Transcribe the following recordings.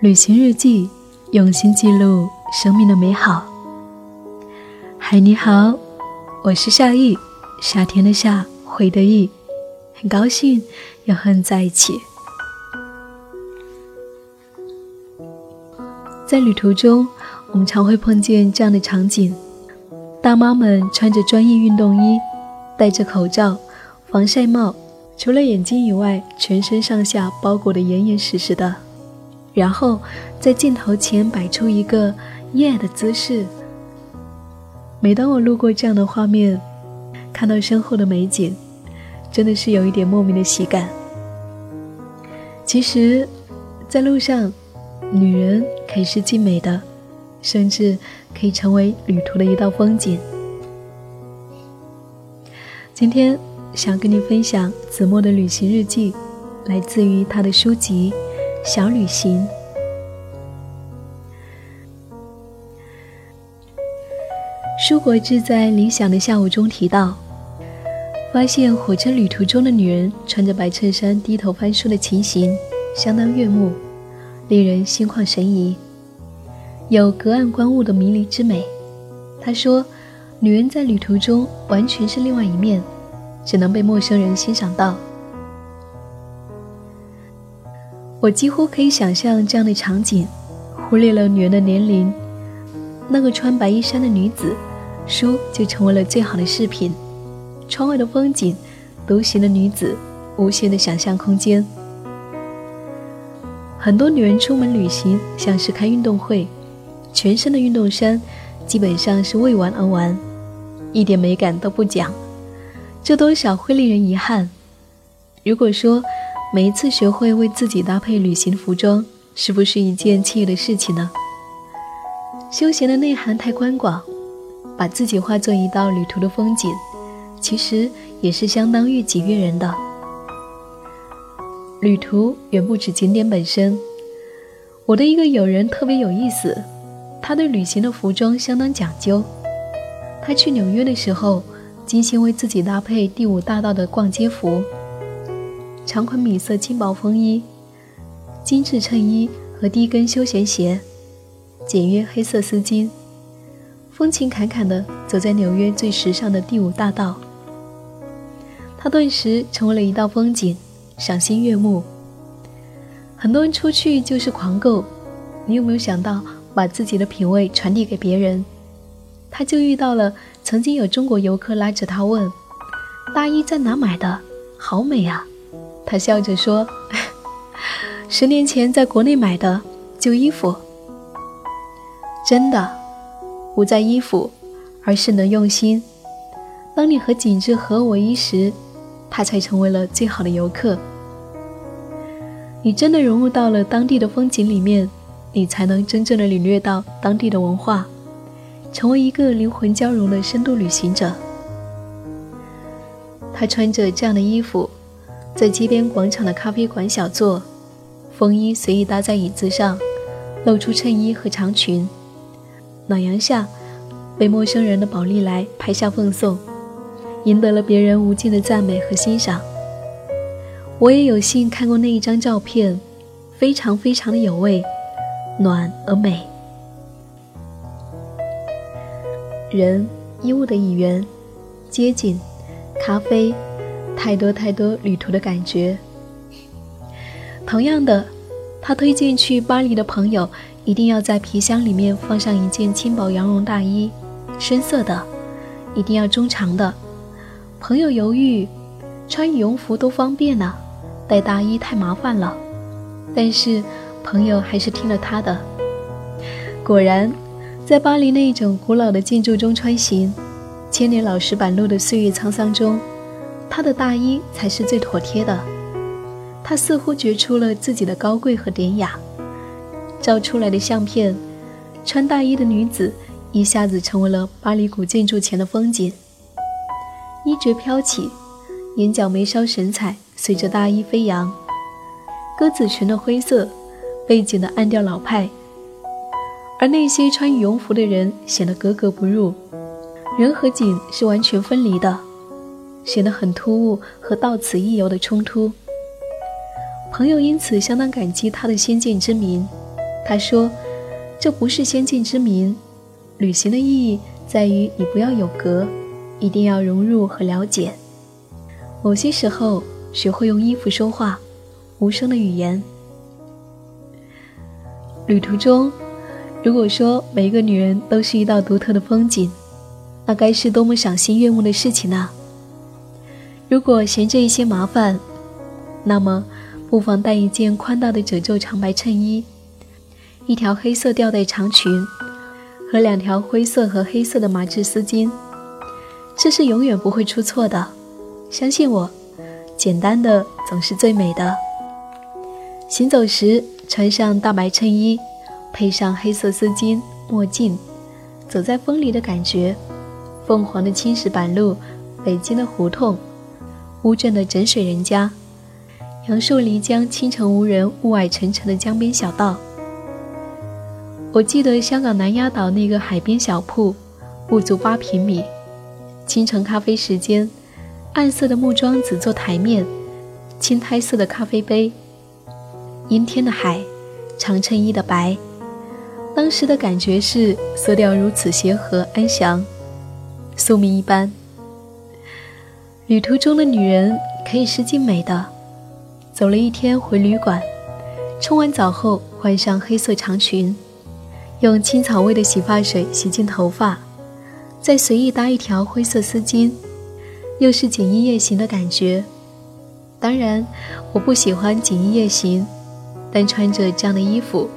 旅行日记，用心记录生命的美好。嗨，你好，我是夏意，夏天的夏，回的意，很高兴又和你在一起。在旅途中，我们常会碰见这样的场景：大妈们穿着专业运动衣，戴着口罩、防晒帽，除了眼睛以外，全身上下包裹得严严实实的。然后在镜头前摆出一个耶的姿势。每当我路过这样的画面，看到身后的美景，真的是有一点莫名的喜感。其实，在路上，女人可以是最美的，甚至可以成为旅途的一道风景。今天想跟你分享子墨的旅行日记，来自于他的书籍。小旅行。舒国志在《理想的下午》中提到，发现火车旅途中的女人穿着白衬衫低头翻书的情形，相当悦目，令人心旷神怡，有隔岸观物的迷离之美。他说，女人在旅途中完全是另外一面，只能被陌生人欣赏到。我几乎可以想象这样的场景，忽略了女人的年龄，那个穿白衣衫的女子，书就成为了最好的饰品。窗外的风景，独行的女子，无限的想象空间。很多女人出门旅行，像是开运动会，全身的运动衫，基本上是为玩而玩，一点美感都不讲，这多少会令人遗憾。如果说，每一次学会为自己搭配旅行服装，是不是一件惬意的事情呢？休闲的内涵太宽广，把自己化作一道旅途的风景，其实也是相当悦己悦人的。旅途远不止景点本身。我的一个友人特别有意思，他对旅行的服装相当讲究。他去纽约的时候，精心为自己搭配第五大道的逛街服。长款米色轻薄风衣、精致衬衣和低跟休闲鞋，简约黑色丝巾，风情侃侃地走在纽约最时尚的第五大道。他顿时成为了一道风景，赏心悦目。很多人出去就是狂购，你有没有想到把自己的品味传递给别人？他就遇到了曾经有中国游客拉着他问：“大衣在哪买的？好美啊！”他笑着说：“十年前在国内买的旧衣服，真的不在衣服，而是能用心。当你和景致合为一时，他才成为了最好的游客。你真的融入到了当地的风景里面，你才能真正的领略到当地的文化，成为一个灵魂交融的深度旅行者。他穿着这样的衣服。”在街边广场的咖啡馆小坐，风衣随意搭在椅子上，露出衬衣和长裙。暖阳下，被陌生人的宝丽来拍下奉送，赢得了别人无尽的赞美和欣赏。我也有幸看过那一张照片，非常非常的有味，暖而美。人衣物的一员，街景，咖啡。太多太多旅途的感觉。同样的，他推荐去巴黎的朋友一定要在皮箱里面放上一件轻薄羊绒大衣，深色的，一定要中长的。朋友犹豫，穿羽绒服多方便呢，带大衣太麻烦了。但是朋友还是听了他的。果然，在巴黎那种古老的建筑中穿行，千年老石板路的岁月沧桑中。他的大衣才是最妥帖的，他似乎觉出了自己的高贵和典雅，照出来的相片，穿大衣的女子一下子成为了巴黎古建筑前的风景。衣角飘起，眼角眉梢神采随着大衣飞扬，鸽子裙的灰色，背景的暗调老派，而那些穿羽绒服的人显得格格不入，人和景是完全分离的。显得很突兀和到此一游的冲突。朋友因此相当感激他的先见之明，他说：“这不是先见之明，旅行的意义在于你不要有隔，一定要融入和了解。某些时候，学会用衣服说话，无声的语言。旅途中，如果说每一个女人都是一道独特的风景，那该是多么赏心悦目的事情呢？如果嫌这一些麻烦，那么不妨带一件宽大的褶皱长白衬衣。”一条黑色吊带长裙和两条灰色和黑色的麻质丝巾，这是永远不会出错的。相信我，简单的总是最美的。行走时穿上大白衬衣，配上黑色丝巾、墨镜，走在风里的感觉。凤凰的青石板路，北京的胡同，乌镇的枕水人家，杨树漓江清晨无人，雾霭沉沉的江边小道。我记得香港南丫岛那个海边小铺，不足八平米。清晨咖啡时间，暗色的木桩子做台面，青苔色的咖啡杯。阴天的海，长衬衣的白。当时的感觉是色调如此协和安详，宿命一般。旅途中的女人可以是静美的。走了一天回旅馆，冲完澡后换上黑色长裙。用青草味的洗发水洗净头发，再随意搭一条灰色丝巾，又是锦衣夜行的感觉。当然，我不喜欢锦衣夜行，但穿着这样的衣服，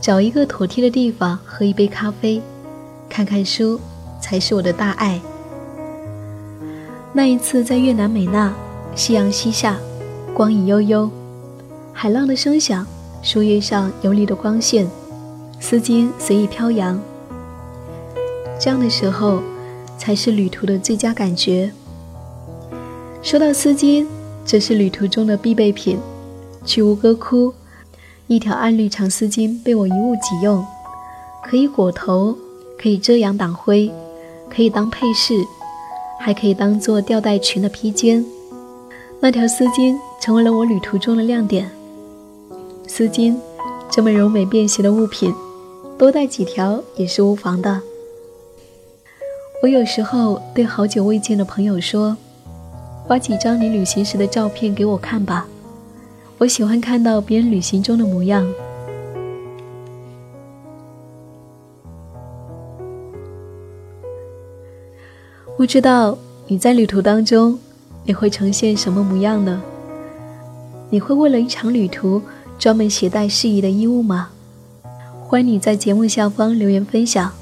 找一个妥帖的地方喝一杯咖啡，看看书，才是我的大爱。那一次在越南美娜，夕阳西下，光影悠悠，海浪的声响，树叶上游离的光线。丝巾随意飘扬，这样的时候才是旅途的最佳感觉。说到丝巾，这是旅途中的必备品。去吴哥窟，一条暗绿长丝巾被我一物几用，可以裹头，可以遮阳挡灰，可以当配饰，还可以当做吊带裙的披肩。那条丝巾成为了我旅途中的亮点。丝巾，这么柔美便携的物品。多带几条也是无妨的。我有时候对好久未见的朋友说：“发几张你旅行时的照片给我看吧，我喜欢看到别人旅行中的模样。”不知道你在旅途当中你会呈现什么模样呢？你会为了一场旅途专门携带适宜的衣物吗？欢迎你在节目下方留言分享。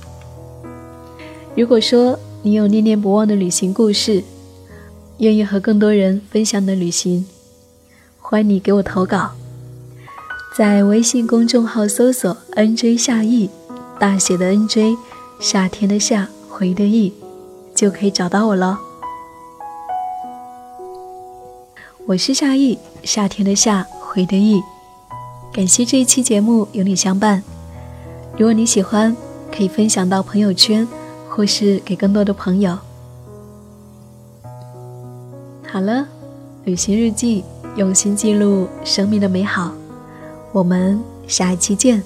如果说你有念念不忘的旅行故事，愿意和更多人分享的旅行，欢迎你给我投稿，在微信公众号搜索 “nj 夏意”，大写的 “nj”，夏天的夏，回的意，就可以找到我了。我是夏意，夏天的夏，回的意。感谢这一期节目有你相伴。如果你喜欢，可以分享到朋友圈，或是给更多的朋友。好了，旅行日记，用心记录生命的美好。我们下一期见。